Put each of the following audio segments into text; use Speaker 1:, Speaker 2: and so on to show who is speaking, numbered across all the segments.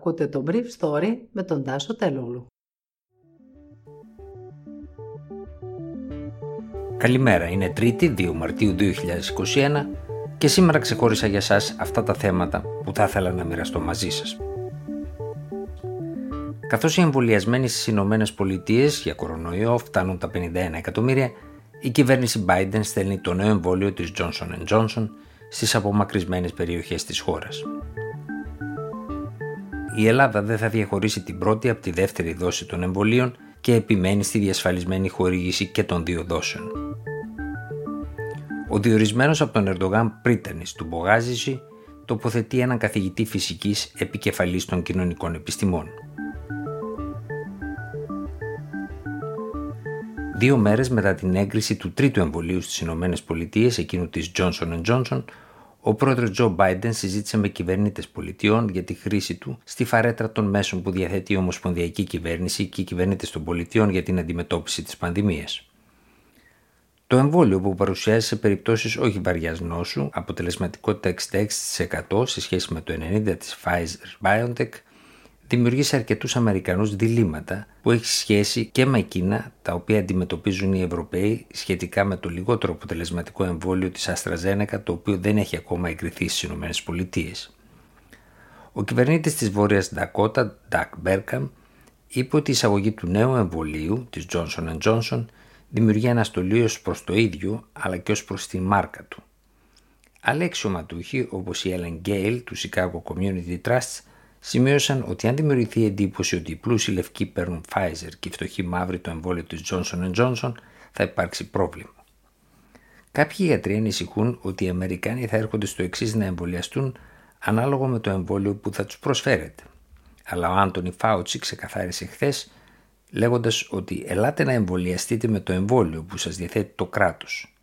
Speaker 1: Ακούτε το Brief Story με τον Τάσο Τελούλου.
Speaker 2: Καλημέρα, είναι 3η 2 Μαρτίου 2021 και σήμερα ξεχώρισα για σας αυτά τα θέματα που θα ήθελα να μοιραστώ μαζί σας. Καθώς οι εμβολιασμένοι στις Ηνωμένες Πολιτείες για κορονοϊό φτάνουν τα 51 εκατομμύρια, η κυβέρνηση Biden στέλνει το νέο εμβόλιο της Johnson Johnson στις απομακρυσμένες περιοχές της χώρας. Η Ελλάδα δεν θα διαχωρίσει την πρώτη από τη δεύτερη δόση των εμβολίων και επιμένει στη διασφαλισμένη χορήγηση και των δύο δόσεων. Ο διορισμένος από τον Ερντογάν πρίτανης του Μπογάζηση τοποθετεί έναν καθηγητή φυσικής επικεφαλής των κοινωνικών επιστημών. Δύο μέρες μετά την έγκριση του τρίτου εμβολίου στις Ηνωμένες Πολιτείες, εκείνου της Johnson Johnson, ο πρόεδρος Τζο Μπάιντεν συζήτησε με κυβερνήτε πολιτιών για τη χρήση του στη φαρέτρα των μέσων που διαθέτει η Ομοσπονδιακή Κυβέρνηση και οι κυβερνήτε των πολιτιών για την αντιμετώπιση της πανδημίας. Το εμβόλιο που παρουσιάζει σε περιπτώσεις όχι βαριάς νόσου, αποτελεσματικότητα 66% σε σχέση με το 90% τη Pfizer BioNTech, δημιουργεί σε αρκετούς Αμερικανούς διλήμματα που έχει σχέση και με εκείνα τα οποία αντιμετωπίζουν οι Ευρωπαίοι σχετικά με το λιγότερο αποτελεσματικό εμβόλιο της AstraZeneca το οποίο δεν έχει ακόμα εγκριθεί στις ΗΠΑ. Ο κυβερνήτης της Βόρειας Ντακότα, Ντακ Μπέρκαμ, είπε ότι η εισαγωγή του νέου εμβολίου της Johnson Johnson δημιουργεί αναστολή ως προς το ίδιο αλλά και ως προς τη μάρκα του. Άλλοι αξιωματούχοι όπως η Ellen Gale του Chicago Community Trust σημείωσαν ότι αν δημιουργηθεί εντύπωση ότι οι πλούσιοι λευκοί παίρνουν Pfizer και οι φτωχοί μαύροι το εμβόλιο της Johnson Johnson θα υπάρξει πρόβλημα. Κάποιοι γιατροί ανησυχούν ότι οι Αμερικάνοι θα έρχονται στο εξής να εμβολιαστούν ανάλογα με το εμβόλιο που θα τους προσφέρεται. Αλλά ο Άντωνι Φάουτσι ξεκαθάρισε χθες λέγοντας ότι ελάτε να εμβολιαστείτε με το εμβόλιο που σας διαθέτει το κράτος.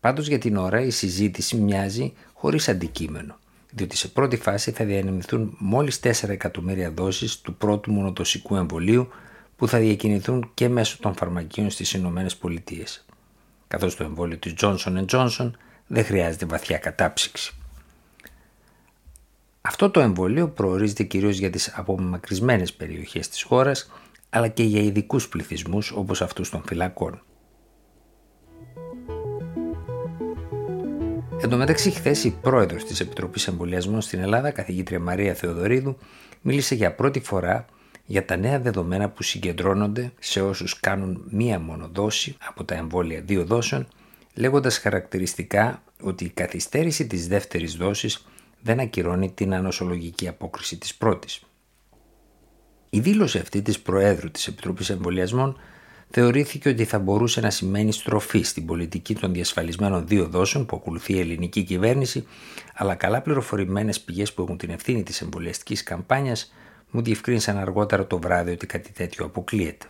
Speaker 2: Πάντως για την ώρα η συζήτηση μοιάζει χωρίς αντικείμενο διότι σε πρώτη φάση θα διανεμηθούν μόλις 4 εκατομμύρια δόσεις του πρώτου μονοδοσικού εμβολίου που θα διακινηθούν και μέσω των φαρμακείων στις Ηνωμένες Πολιτείες. καθώς το εμβόλιο της Johnson Johnson δεν χρειάζεται βαθιά κατάψυξη. Αυτό το εμβόλιο προορίζεται κυρίως για τις απομακρυσμένες περιοχές της χώρας αλλά και για ειδικούς πληθυσμούς όπως αυτούς των φυλακών. Εν τω μεταξύ, χθες η πρόεδρος της Επιτροπής Εμβολιασμών στην Ελλάδα, καθηγήτρια Μαρία Θεοδωρίδου, μίλησε για πρώτη φορά για τα νέα δεδομένα που συγκεντρώνονται σε όσους κάνουν μία μόνο δόση από τα εμβόλια δύο δόσεων, λέγοντας χαρακτηριστικά ότι η καθυστέρηση της δεύτερης δόσης δεν ακυρώνει την ανοσολογική απόκριση της πρώτης. Η δήλωση αυτή της Προέδρου της Επιτροπής Εμβολιασμών θεωρήθηκε ότι θα μπορούσε να σημαίνει στροφή στην πολιτική των διασφαλισμένων δύο δόσεων που ακολουθεί η ελληνική κυβέρνηση, αλλά καλά πληροφορημένες πηγές που έχουν την ευθύνη της εμβολιαστικής καμπάνιας μου διευκρίνησαν αργότερα το βράδυ ότι κάτι τέτοιο αποκλείεται.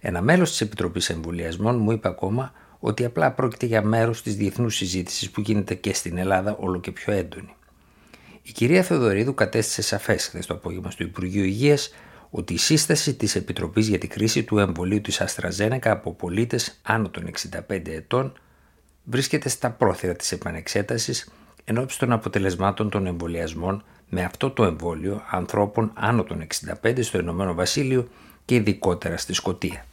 Speaker 2: Ένα μέλος της Επιτροπής Εμβολιασμών μου είπε ακόμα ότι απλά πρόκειται για μέρος της διεθνούς συζήτησης που γίνεται και στην Ελλάδα όλο και πιο έντονη. Η κυρία Θεοδωρίδου κατέστησε σαφές χθες το απόγευμα στο Υπουργείο Υγείας ότι η σύσταση της Επιτροπής για τη κρίση του εμβολίου της Αστραζένεκα από πολίτες άνω των 65 ετών βρίσκεται στα πρόθυρα της επανεξέτασης ενώπιση των αποτελεσμάτων των εμβολιασμών με αυτό το εμβόλιο ανθρώπων άνω των 65 στο Ηνωμένο Βασίλειο και ειδικότερα στη Σκωτία.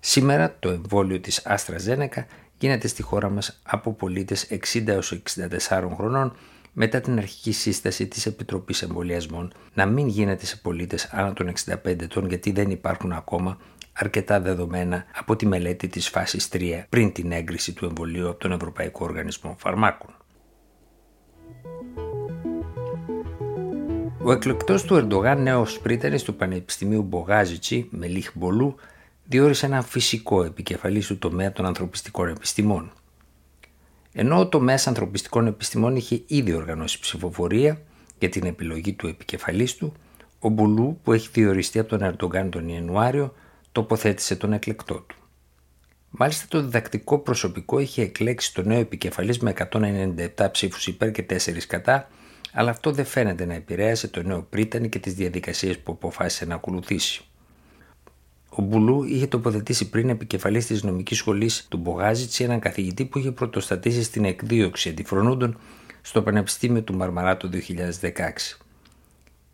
Speaker 2: Σήμερα το εμβόλιο της Αστραζένεκα γίνεται στη χώρα μας από πολίτες 60 έως 64 χρονών μετά την αρχική σύσταση της Επιτροπής Εμβολιασμών να μην γίνεται σε πολίτες άνω των 65 ετών γιατί δεν υπάρχουν ακόμα αρκετά δεδομένα από τη μελέτη της φάσης 3 πριν την έγκριση του εμβολίου από τον Ευρωπαϊκό Οργανισμό Φαρμάκων. Ο εκλεκτός του Ερντογάν νέος πρίτανης του Πανεπιστημίου Μπογάζιτσι, Μελίχ Μπολού, διόρισε έναν φυσικό επικεφαλής του τομέα των ανθρωπιστικών επιστημών. Ενώ το Μέσο Ανθρωπιστικών Επιστημών είχε ήδη οργανώσει ψηφοφορία για την επιλογή του επικεφαλής του, ο Μπουλού που έχει διοριστεί από τον Ερντογκάν τον Ιανουάριο τοποθέτησε τον εκλεκτό του. Μάλιστα το διδακτικό προσωπικό είχε εκλέξει το νέο επικεφαλής με 197 ψήφους υπέρ και 4 κατά, αλλά αυτό δεν φαίνεται να επηρέασε το νέο πρίτανη και τις διαδικασίες που αποφάσισε να ακολουθήσει. Ο Μπουλού είχε τοποθετήσει πριν επικεφαλής της νομικής σχολής του Μπογάζιτση έναν καθηγητή που είχε πρωτοστατήσει στην εκδίωξη αντιφρονούντων στο Πανεπιστήμιο του Μαρμαρά το 2016.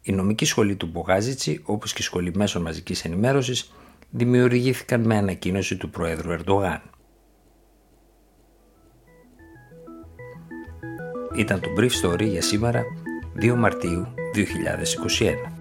Speaker 2: Η νομική σχολή του Μπογάζιτσι, όπως και η σχολή μέσων μαζικής ενημέρωσης, δημιουργήθηκαν με ανακοίνωση του Προέδρου Ερντογάν. Ήταν το Brief Story για σήμερα 2 Μαρτίου 2021.